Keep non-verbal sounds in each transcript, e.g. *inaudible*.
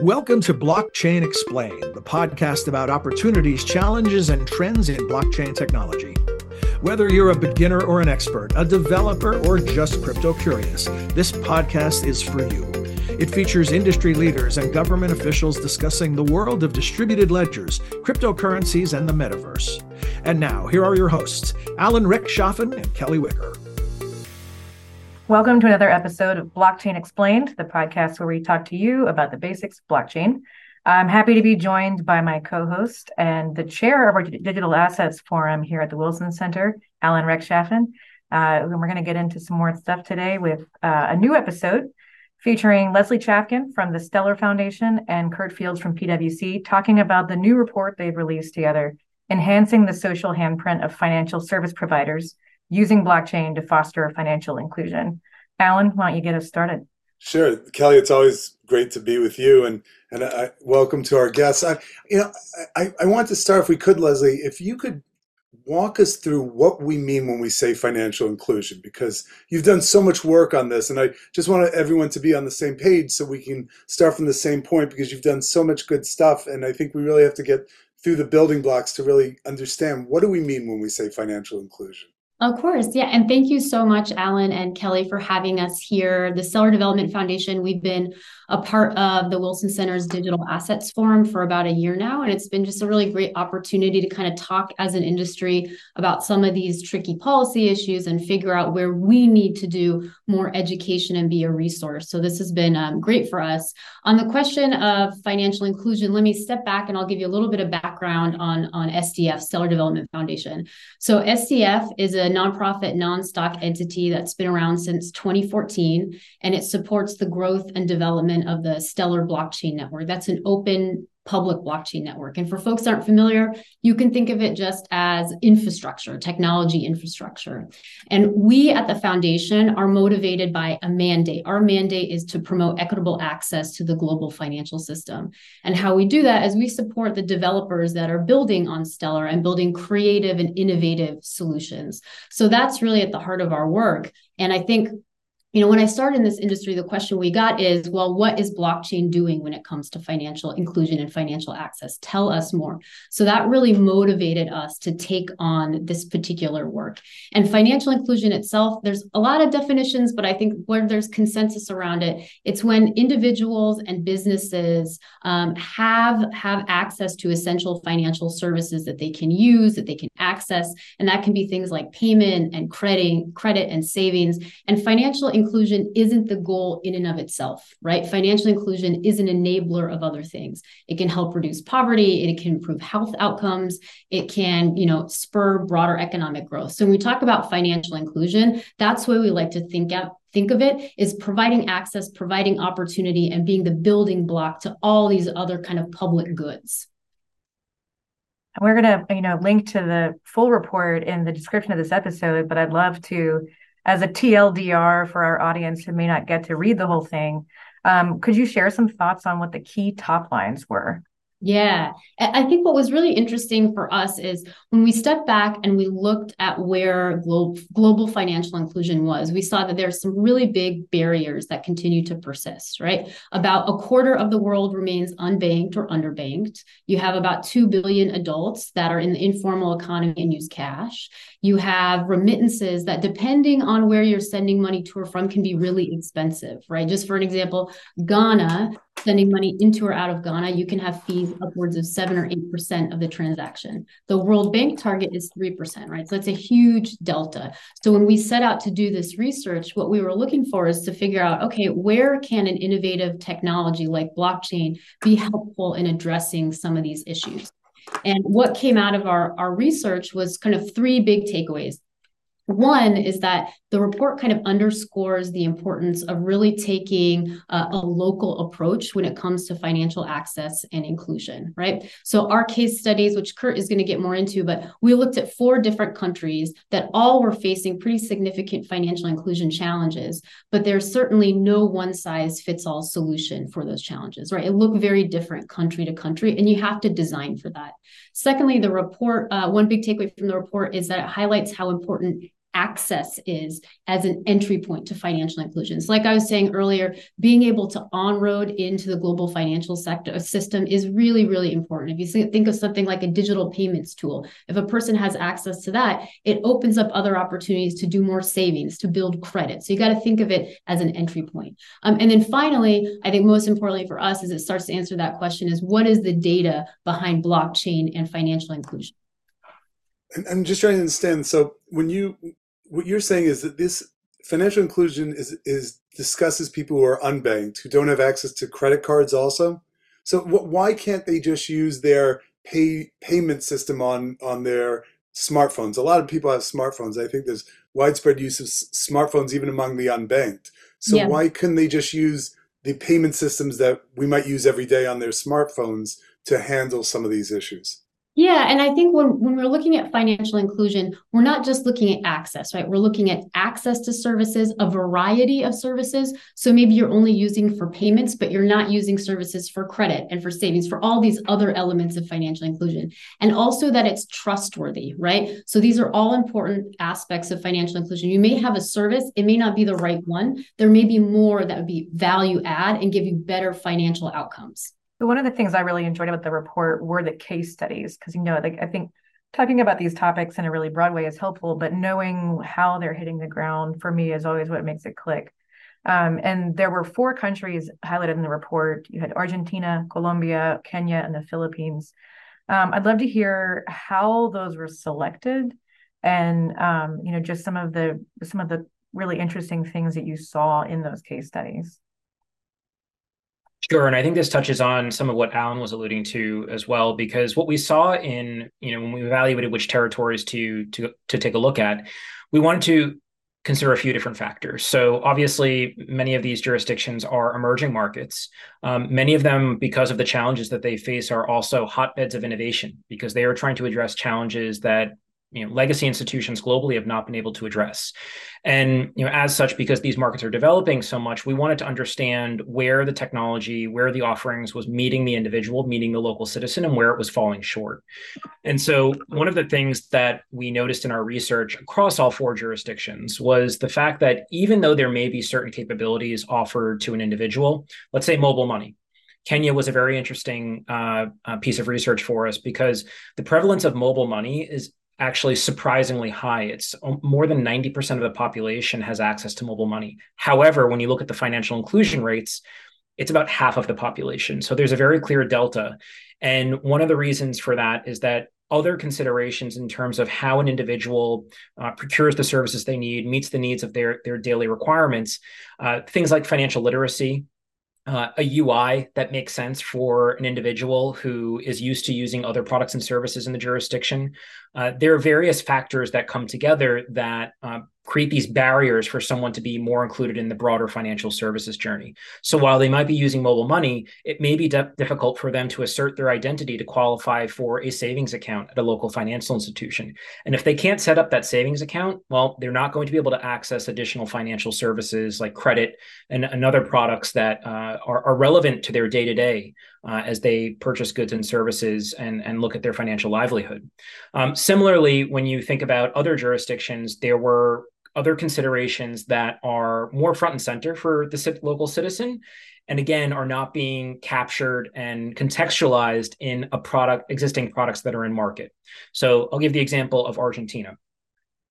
Welcome to Blockchain Explained, the podcast about opportunities, challenges, and trends in blockchain technology. Whether you're a beginner or an expert, a developer, or just crypto curious, this podcast is for you. It features industry leaders and government officials discussing the world of distributed ledgers, cryptocurrencies, and the metaverse. And now, here are your hosts, Alan Rechtschaffen and Kelly Wicker. Welcome to another episode of Blockchain Explained, the podcast where we talk to you about the basics of blockchain. I'm happy to be joined by my co host and the chair of our Digital Assets Forum here at the Wilson Center, Alan Rechtschaffen. Uh, and we're going to get into some more stuff today with uh, a new episode featuring Lesley Chavkin from the Stellar Foundation and Kurt Fields from PwC, talking about the new report they've released together, Enhancing the Social Handprint of Financial Service Providers using blockchain to foster financial inclusion. Alan, why don't you get us started? Sure, Kelly. It's always great to be with you, and and I, welcome to our guests. I, you know, I, I want to start, if we could, Lesley, if you could walk us through what we mean when we say financial inclusion, because you've done so much work on this, and I just want everyone to be on the same page so we can start from the same point, because you've done so much good stuff, and I think we really have to get through the building blocks to really understand what do we mean when we say financial inclusion. Of course. Yeah. And thank you so much, Alan and Kelly, for having us here. The Stellar Development Foundation, we've been a part of the Wilson Center's Digital Assets Forum for about a year now. And it's been just a really great opportunity to kind of talk as an industry about some of these tricky policy issues and figure out where we need to do more education and be a resource. So this has been um, great for us. On the question of financial inclusion, let me step back and I'll give you a little bit of background on, on SDF, Stellar Development Foundation. So SDF is a nonprofit, non-stock entity that's been around since 2014, and it supports the growth and development of the Stellar blockchain network. That's an open public blockchain network. And for folks that aren't familiar, you can think of it just as infrastructure, technology infrastructure. And we at the foundation are motivated by a mandate. Our mandate is to promote equitable access to the global financial system. And how we do that is we support the developers that are building on Stellar and building creative and innovative solutions. So that's really at the heart of our work. And I think you know when i started in this industry the question we got is well what is blockchain doing when it comes to financial inclusion and financial access? Tell us more. So that really motivated us to take on this particular work. And financial inclusion itself there's a lot of definitions but i think where there's consensus around it it's when individuals and businesses um, have have access to essential financial services that they can use that they can access and that can be things like payment and credit credit and savings and financial inclusion isn't the goal in and of itself, right? Financial inclusion is an enabler of other things. It can help reduce poverty, it can improve health outcomes, it can, you know, spur broader economic growth. So when we talk about financial inclusion, that's where we like to think out think of it is providing access, providing opportunity, and being the building block to all these other kind of public goods. We're going to, you know, link to the full report in the description of this episode, but I'd love to as a TLDR for our audience who may not get to read the whole thing, um, could you share some thoughts on what the key top lines were? Yeah. I think what was really interesting for us is when we stepped back and we looked at where global, global financial inclusion was, we saw that there's some really big barriers that continue to persist, right? About a quarter of the world remains unbanked or underbanked. You have about 2 billion adults that are in the informal economy and use cash. You have remittances that, depending on where you're sending money to or from, can be really expensive, right? Just for an example, Ghana sending money into or out of Ghana, you can have fees upwards of seven or eight percent of the transaction. The World Bank target is three percent, right? So it's a huge delta. So when we set out to do this research, what we were looking for is to figure out, okay, where can an innovative technology like blockchain be helpful in addressing some of these issues? And what came out of our, our research was kind of three big takeaways. One is that the report kind of underscores the importance of really taking a, a, local approach when it comes to financial access and inclusion, right? So, our case studies, which Kurt is going to get more into, but we looked at four different countries that all were facing pretty significant financial inclusion challenges, but there's certainly no one size fits all solution for those challenges, right? It looked very different country to country, and you have to design for that. Secondly, the report, uh, one big takeaway from the report is that it highlights how important access is as an entry point to financial inclusion. So, like I was saying earlier, being able to on road into the global financial sector system is really, really important. If you think of something like a digital payments tool, if a person has access to that, it opens up other opportunities to do more savings, to build credit. So, you got to think of it as an entry point. Um, and then finally, I think most importantly for us, as it starts to answer that question, is what is the data behind blockchain and financial inclusion? I'm just trying to understand. So when you what you're saying is that this financial inclusion is is discusses people who are unbanked who don't have access to credit cards also. So why can't they just use their pay payment system on on their smartphones? A lot of people have smartphones. I think there's widespread use of smartphones even among the unbanked. So yeah. why couldn't they just use the payment systems that we might use every day on their smartphones to handle some of these issues? Yeah, and I think when, when we're looking at financial inclusion, we're not just looking at access, right? We're looking at access to services, a variety of services. So maybe you're only using for payments, but you're not using services for credit and for savings, for all these other elements of financial inclusion. And also that it's trustworthy, right? So these are all important aspects of financial inclusion. You may have a service, it may not be the right one. There may be more that would be value add and give you better financial outcomes. One of the things I really enjoyed about the report were the case studies because you know, like I think talking about these topics in a really broad way is helpful, but knowing how they're hitting the ground for me is always what makes it click. Um, and there were four countries highlighted in the report. You had Argentina, Colombia, Kenya, and the Philippines. Um, I'd love to hear how those were selected, and um, you know, just some of the some of the really interesting things that you saw in those case studies. Sure, and I think this touches on some of what Alan was alluding to as well, because what we saw in you know when we evaluated which territories to to to take a look at, we wanted to consider a few different factors. So obviously, many of these jurisdictions are emerging markets. Um, many of them, because of the challenges that they face, are also hotbeds of innovation because they are trying to address challenges that you know legacy institutions globally have not been able to address. And you know as such because these markets are developing so much we wanted to understand where the technology where the offerings was meeting the individual meeting the local citizen and where it was falling short. And so one of the things that we noticed in our research across all four jurisdictions was the fact that even though there may be certain capabilities offered to an individual let's say mobile money Kenya was a very interesting uh, uh, piece of research for us because the prevalence of mobile money is actually surprisingly high. It's more than 90% of the population has access to mobile money. However, when you look at the financial inclusion rates, it's about half of the population. So there's a very clear delta. And one of the reasons for that is that other considerations in terms of how an individual uh, procures the services they need, meets the needs of their, their daily requirements, uh, things like financial literacy, uh, a UI that makes sense for an individual who is used to using other products and services in the jurisdiction. Uh, there are various factors that come together that uh, create these barriers for someone to be more included in the broader financial services journey. So while they might be using mobile money, it may be difficult for them to assert their identity to qualify for a savings account at a local financial institution. And if they can't set up that savings account, well, they're not going to be able to access additional financial services like credit and, and other products that uh, are, are relevant to their day to day as they purchase goods and services and, and look at their financial livelihood. Um, similarly, when you think about other jurisdictions, there were other considerations that are more front and center for the local citizen and again are not being captured and contextualized in a product existing products that are in market so i'll give the example of argentina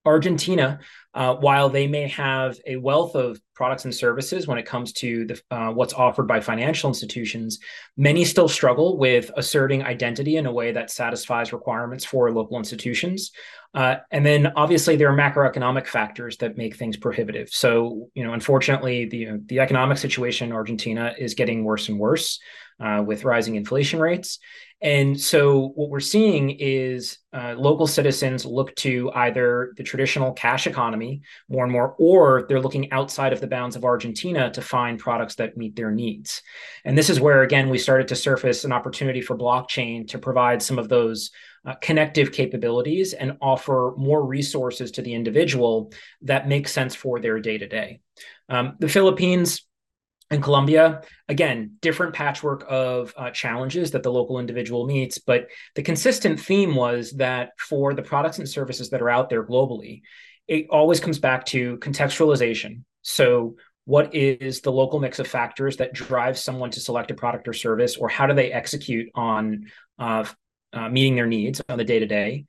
Argentina, uh, while they may have a wealth of products and services when it comes to the, uh, what's offered by financial institutions, many still struggle with asserting identity in a way that satisfies requirements for local institutions. Uh, and then obviously there are macroeconomic factors that make things prohibitive. So, you know, unfortunately, the, the economic situation in Argentina is getting worse and worse uh, with rising inflation rates. And so, what we're seeing is uh, local citizens look to either the traditional cash economy more and more, or they're looking outside of the bounds of Argentina to find products that meet their needs. And this is where, again, we started to surface an opportunity for blockchain to provide some of those uh, connective capabilities and offer more resources to the individual that make sense for their day to day. The Philippines and Colombia, again, different patchwork of uh, challenges that the local individual meets. But the consistent theme was that for the products and services that are out there globally, it always comes back to contextualization. So, what is the local mix of factors that drive someone to select a product or service, or how do they execute on uh, uh, meeting their needs on the day to day?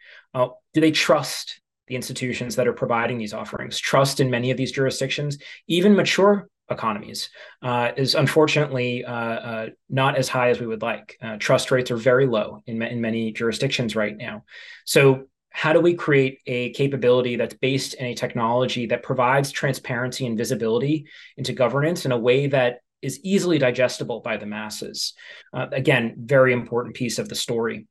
Do they trust the institutions that are providing these offerings? Trust in many of these jurisdictions, even mature economies, uh, is unfortunately uh, uh, not as high as we would like. Uh, trust rates are very low in, in many jurisdictions right now. So how do we create a capability that's based in a technology that provides transparency and visibility into governance in a way that is easily digestible by the masses? Uh, again, very important piece of the story.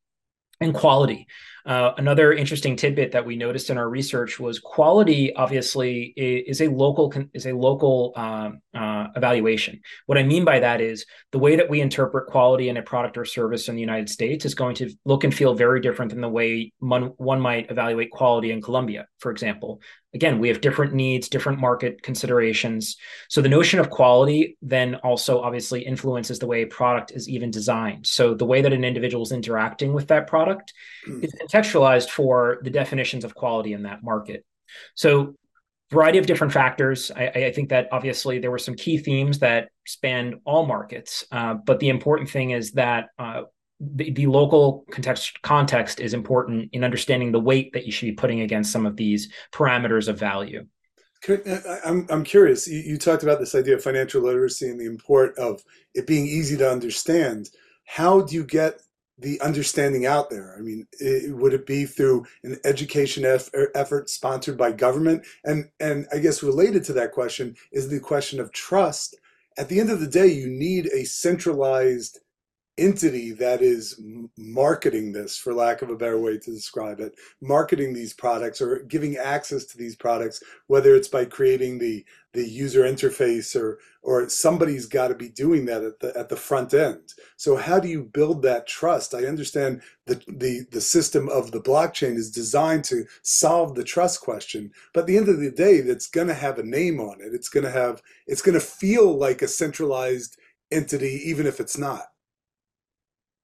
And quality. Uh, another interesting tidbit that we noticed in our research was quality. Obviously, is a local is a local um, uh, evaluation. What I mean by that is the way that we interpret quality in a product or service in the United States is going to look and feel very different than the way one, one might evaluate quality in Colombia, for example. Again, we have different needs, different market considerations. So the notion of quality then also obviously influences the way a product is even designed. So the way that an individual is interacting with that product mm. is contextualized for the definitions of quality in that market. So, variety of different factors. I, I think that obviously there were some key themes that spanned all markets, uh, but the important thing is that uh, the, the, local context context is important in understanding the weight that you should be putting against some of these parameters of value. I'm I'm curious. You, you talked about this idea of financial literacy and the import of it being easy to understand. How do you get the understanding out there? I mean, it, would it be through an education eff- er, effort sponsored by government? And and I guess related to that question is the question of trust. At the end of the day, you need a centralized entity that is marketing this for lack of a better way to describe it marketing these products or giving access to these products whether it's by creating the the user interface or or somebody's got to be doing that at the at the front end. So how do you build that trust? I understand that the the system of the blockchain is designed to solve the trust question but at the end of the day that's going to have a name on it. It's going to have it's going to feel like a centralized entity even if it's not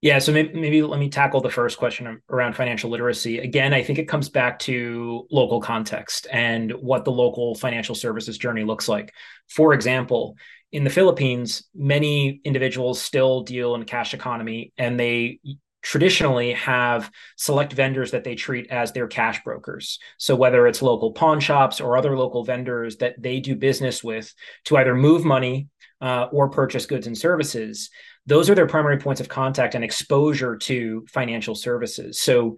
yeah, so maybe, maybe let me tackle the first question around financial literacy. Again, I think it comes back to local context and what the local financial services journey looks like. For example, in the Philippines, many individuals still deal in cash economy and they traditionally have select vendors that they treat as their cash brokers. So whether it's local pawn shops or other local vendors that they do business with to either move money uh, or purchase goods and services, those are their primary points of contact and exposure to financial services. So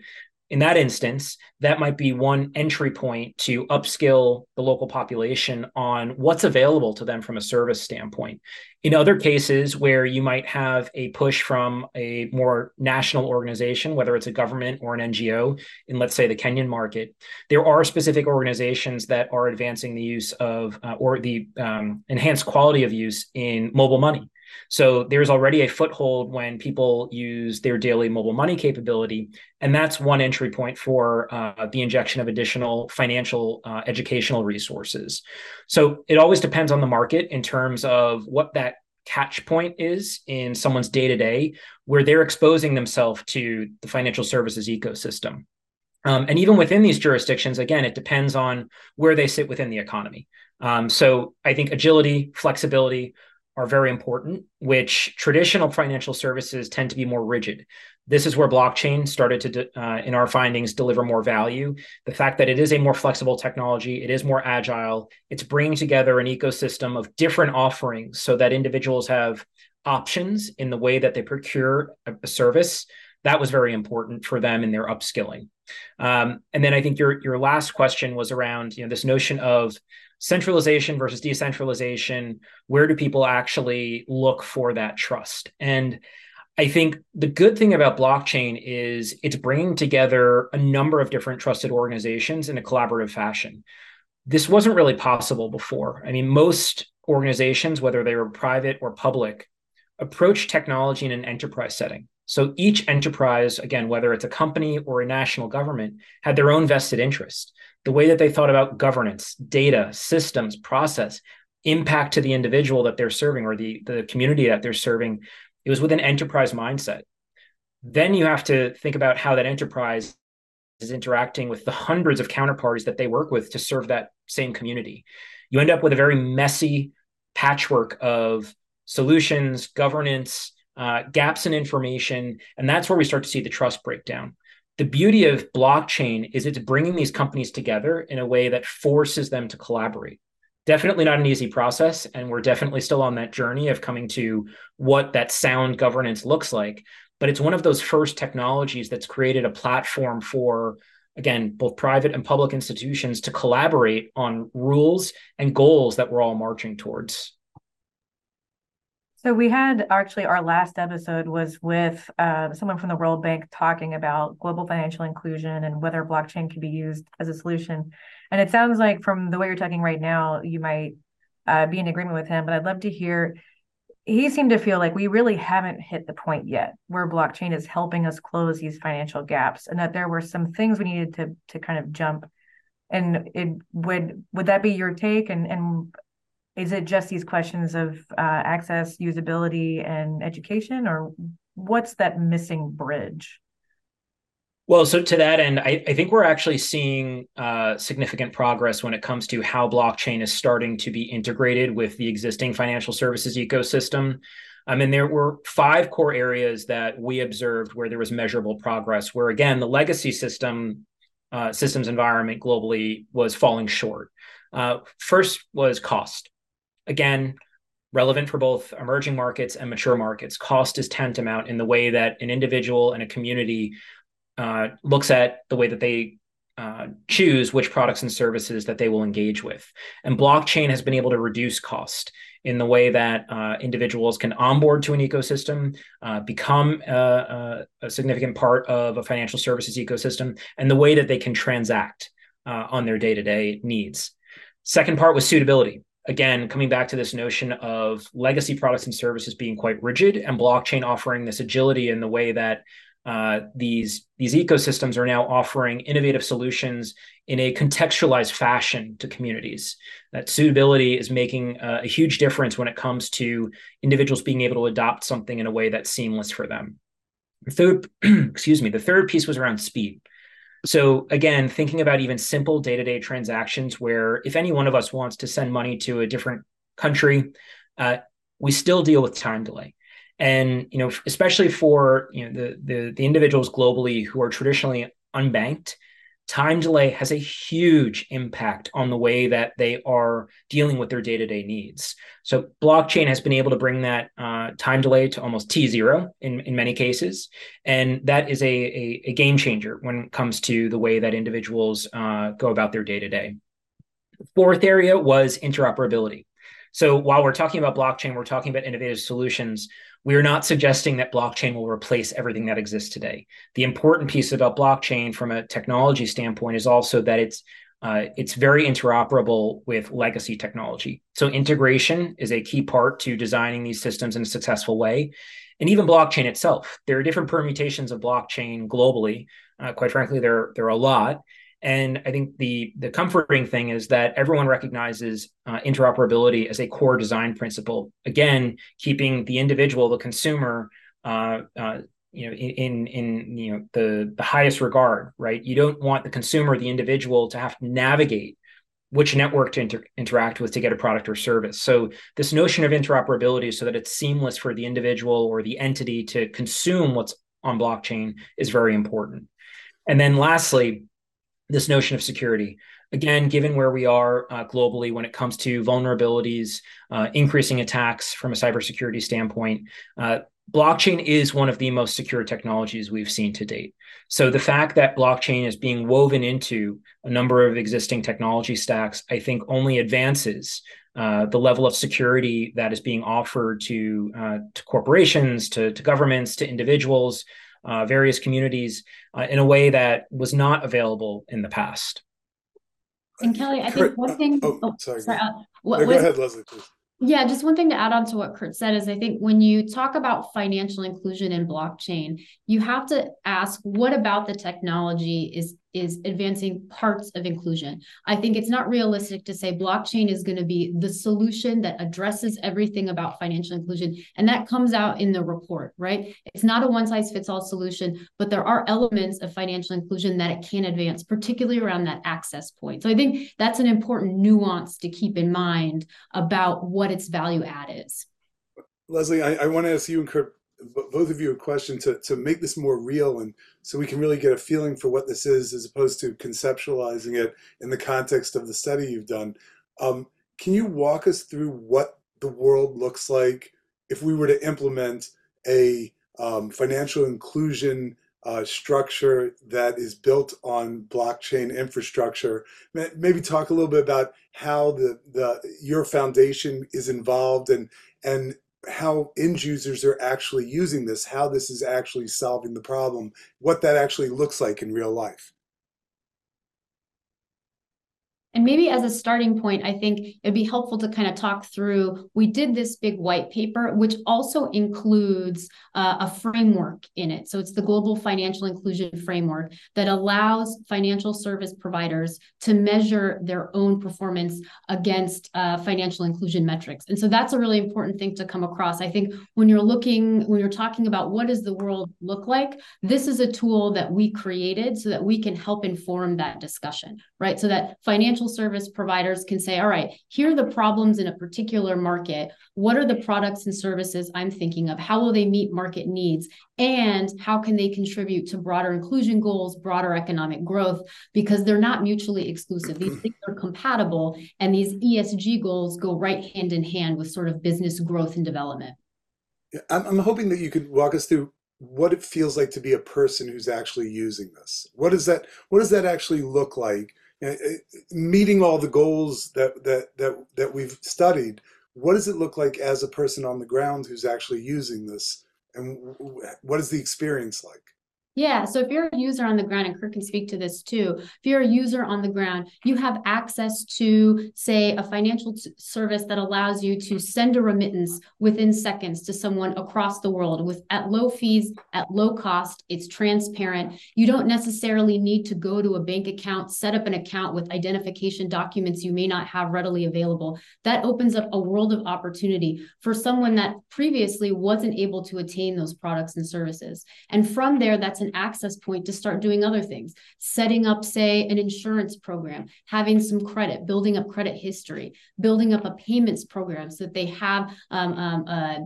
in that instance, that might be one entry point to upskill the local population on what's available to them from a service standpoint. In other cases where you might have a push from a more national organization, whether it's a government or an NGO, in let's say the Kenyan market, there are specific organizations that are advancing the use of uh, or the um, enhanced quality of use in mobile money. So there's already a foothold when people use their daily mobile money capability. And that's one entry point for uh, the injection of additional financial uh, educational resources. So it always depends on the market in terms of what that catch point is in someone's day to day, where they're exposing themselves to the financial services ecosystem. Um, and even within these jurisdictions, again, it depends on where they sit within the economy. Um, so I think agility, flexibility, are very important, which traditional financial services tend to be more rigid. This is where blockchain started to, uh, in our findings, deliver more value. The fact that it is a more flexible technology, it is more agile, it's bringing together an ecosystem of different offerings so that individuals have options in the way that they procure a service. That was very important for them in their upskilling. Um, and then I think your your last question was around you know this notion of centralization versus decentralization. Where do people actually look for that trust? And i think the good thing about blockchain is it's bringing together a number of different trusted organizations in a collaborative fashion. This wasn't really possible before. I mean most organizations whether they were private or public approach technology in an enterprise setting so each enterprise, again, whether it's a company or a national government, had their own vested interest the way that they thought about governance, data, systems, process, impact to the individual that they're serving or the, the community that they're serving, it was with an enterprise mindset. Then you have to think about how that enterprise is interacting with the hundreds of counterparties that they work with to serve that same community. You end up with a very messy patchwork of solutions, governance, uh, gaps in information, and that's where we start to see the trust breakdown. The beauty of blockchain is it's bringing these companies together in a way that forces them to collaborate. Definitely not an easy process, and we're definitely still on that journey of coming to what that sound governance looks like. But it's one of those first technologies that's created a platform for again, both private and public institutions to collaborate on rules and goals that we're all marching towards. So we had actually our last episode was with uh, someone from the World Bank talking about global financial inclusion and whether blockchain can be used as a solution. And it sounds like from the way you're talking right now, you might uh, be in agreement with him. But I'd love to hear. He seemed to feel like we really haven't hit the point yet where blockchain is helping us close these financial gaps, and that there were some things we needed to to kind of jump. And it would would that be your take? And and is it just these questions of uh, access, usability, and education, or what's that missing bridge? Well, so to that end, I, I think we're actually seeing uh, significant progress when it comes to how blockchain is starting to be integrated with the existing financial services ecosystem. I mean, there were five core areas that we observed where there was measurable progress. Where again, the legacy system uh, systems environment globally was falling short. Uh, first was cost again, relevant for both emerging markets and mature markets. Cost is tantamount in the way that an individual and a community uh, looks at the way that they uh, choose which products and services that they will engage with. And blockchain has been able to reduce cost in the way that uh, individuals can onboard to an ecosystem, uh, become a, a, a, significant part of a financial services ecosystem, and the way that they can transact uh, on their day to day needs. Second part was suitability again, coming back to this notion of legacy products and services being quite rigid and blockchain offering this agility in the way that uh, these these ecosystems are now offering innovative solutions in a contextualized fashion to communities. That suitability is making uh, a huge difference when it comes to individuals being able to adopt something in a way that's seamless for them. The third, *clears throat* excuse me, the third piece was around speed. So again, thinking about even simple day-to-day transactions where if any one of us wants to send money to a different country, uh, we still deal with time delay. And you know, especially for you know the the, the individuals globally who are traditionally unbanked, time delay has a huge impact on the way that they are dealing with their day-to-day needs. So blockchain has been able to bring that uh, time delay to almost t0 in, in many cases. And that is a, a, a game changer when it comes to the way that individuals uh, go about their day-to-day. Fourth area was interoperability so while we're talking about blockchain we're talking about innovative solutions we are not suggesting that blockchain will replace everything that exists today. The important piece about blockchain from a technology standpoint is also that it's uh, it's very interoperable with legacy technology. So integration is a key part to designing these systems in a successful way. And even blockchain itself, there are different permutations of blockchain globally. Uh, quite frankly, there, there are a lot. And I think the the comforting thing is that everyone recognizes uh, interoperability as a core design principle. Again, keeping the individual, the consumer, uh, uh, you know, in in you know the the highest regard. Right? You don't want the consumer, the individual, to have to navigate which network to inter- interact with to get a product or service. So this notion of interoperability, so that it's seamless for the individual or the entity to consume what's on blockchain, is very important. And then lastly, this notion of security. Again, given where we are uh, globally when it comes to vulnerabilities, uh, increasing attacks from a cybersecurity standpoint, uh, blockchain is one of the most secure technologies we've seen to date. So the fact that blockchain is being woven into a number of existing technology stacks, I think only advances uh, the level of security that is being offered to, uh, to corporations, to, to governments, to individuals, uh, various communities uh, in a way that was not available in the past. And Kelly, I think one thing. Oh, oh sorry. sorry uh, what, no, go ahead, Lesley, please. Yeah, just one thing to add on to what Kurt said is I think when you talk about financial inclusion in blockchain, you have to ask what about the technology is is advancing parts of inclusion. I think it's not realistic to say blockchain is going to be the solution that addresses everything about financial inclusion. And that comes out in the report, right? It's not a one size fits all solution, but there are elements of financial inclusion that it can advance, particularly around that access point. So I think that's an important nuance to keep in mind about what its value add is. Lesley, I, I want to ask you and Kurt both of you a question to, to make this more real and so we can really get a feeling for what this is as opposed to conceptualizing it in the context of the study you've done. Um, can you walk us through what the world looks like if we were to implement a um, financial inclusion uh, structure that is built on blockchain infrastructure? Maybe talk a little bit about how the, the your foundation is involved and and how end users are actually using this, how this is actually solving the problem, what that actually looks like in real life. And maybe as a starting point, I think it'd be helpful to kind of talk through. We did this big white paper, which also includes uh, a framework in it. So it's the Global Financial Inclusion Framework that allows financial service providers to measure their own performance against uh, financial inclusion metrics. And so that's a really important thing to come across. I think when you're looking, when you're talking about what does the world look like, this is a tool that we created so that we can help inform that discussion, right? So that financial financial service providers can say, all right, here are the problems in a particular market. What are the products and services I'm thinking of? How will they meet market needs? And how can they contribute to broader inclusion goals, broader economic growth? Because they're not mutually exclusive. These things are compatible, and these ESG goals go right hand in hand with sort of business growth and development. I'm hoping that you could walk us through what it feels like to be a person who's actually using this. What does that what does that actually look like? Uh, uh, meeting all the goals that that that that we've studied what does it look like as a person on the ground who's actually using this? And what is the experience like yeah. So if you're a user on the ground, and Kurt can speak to this too, if you're a user on the ground, you have access to, say, a financial t- service that allows you to send a remittance within seconds to someone across the world with at low fees, at low cost. It's transparent. You don't necessarily need to go to a bank account, set up an account with identification documents you may not have readily available. That opens up a world of opportunity for someone that previously wasn't able to attain those products and services. And from there, that's an access point to start doing other things, setting up, say, an insurance program, having some credit, building up credit history, building up a payments program so that they have um, um, a,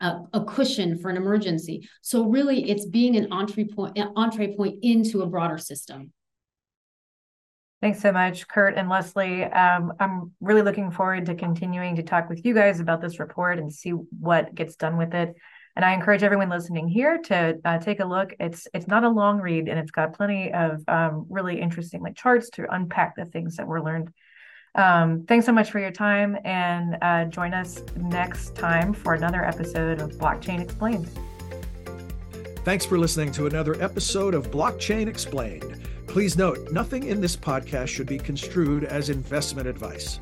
a, a, cushion for an emergency. So really, it's being an entree point, an entree point into a broader system. Thanks so much, Kurt and Lesley. Um, I'm really looking forward to continuing to talk with you guys about this report and see what gets done with it. And I encourage everyone listening here to uh, take a look. It's it's not a long read, and it's got plenty of um, really interesting like charts to unpack the things that were learned. Um, thanks so much for your time, and uh, join us next time for another episode of Blockchain Explained. Thanks for listening to another episode of Blockchain Explained. Please note, nothing in this podcast should be construed as investment advice.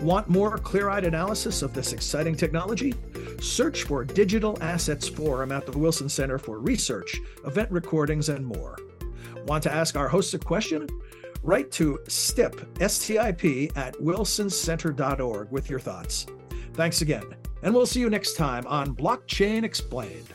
Want more clear eyed analysis of this exciting technology? Search for Digital Assets Forum at the Wilson Center for research, event recordings, and more. Want to ask our hosts a question? Write to STIP, S-T-I-P, at wilsoncenter.org with your thoughts. Thanks again, and we'll see you next time on Blockchain Explained.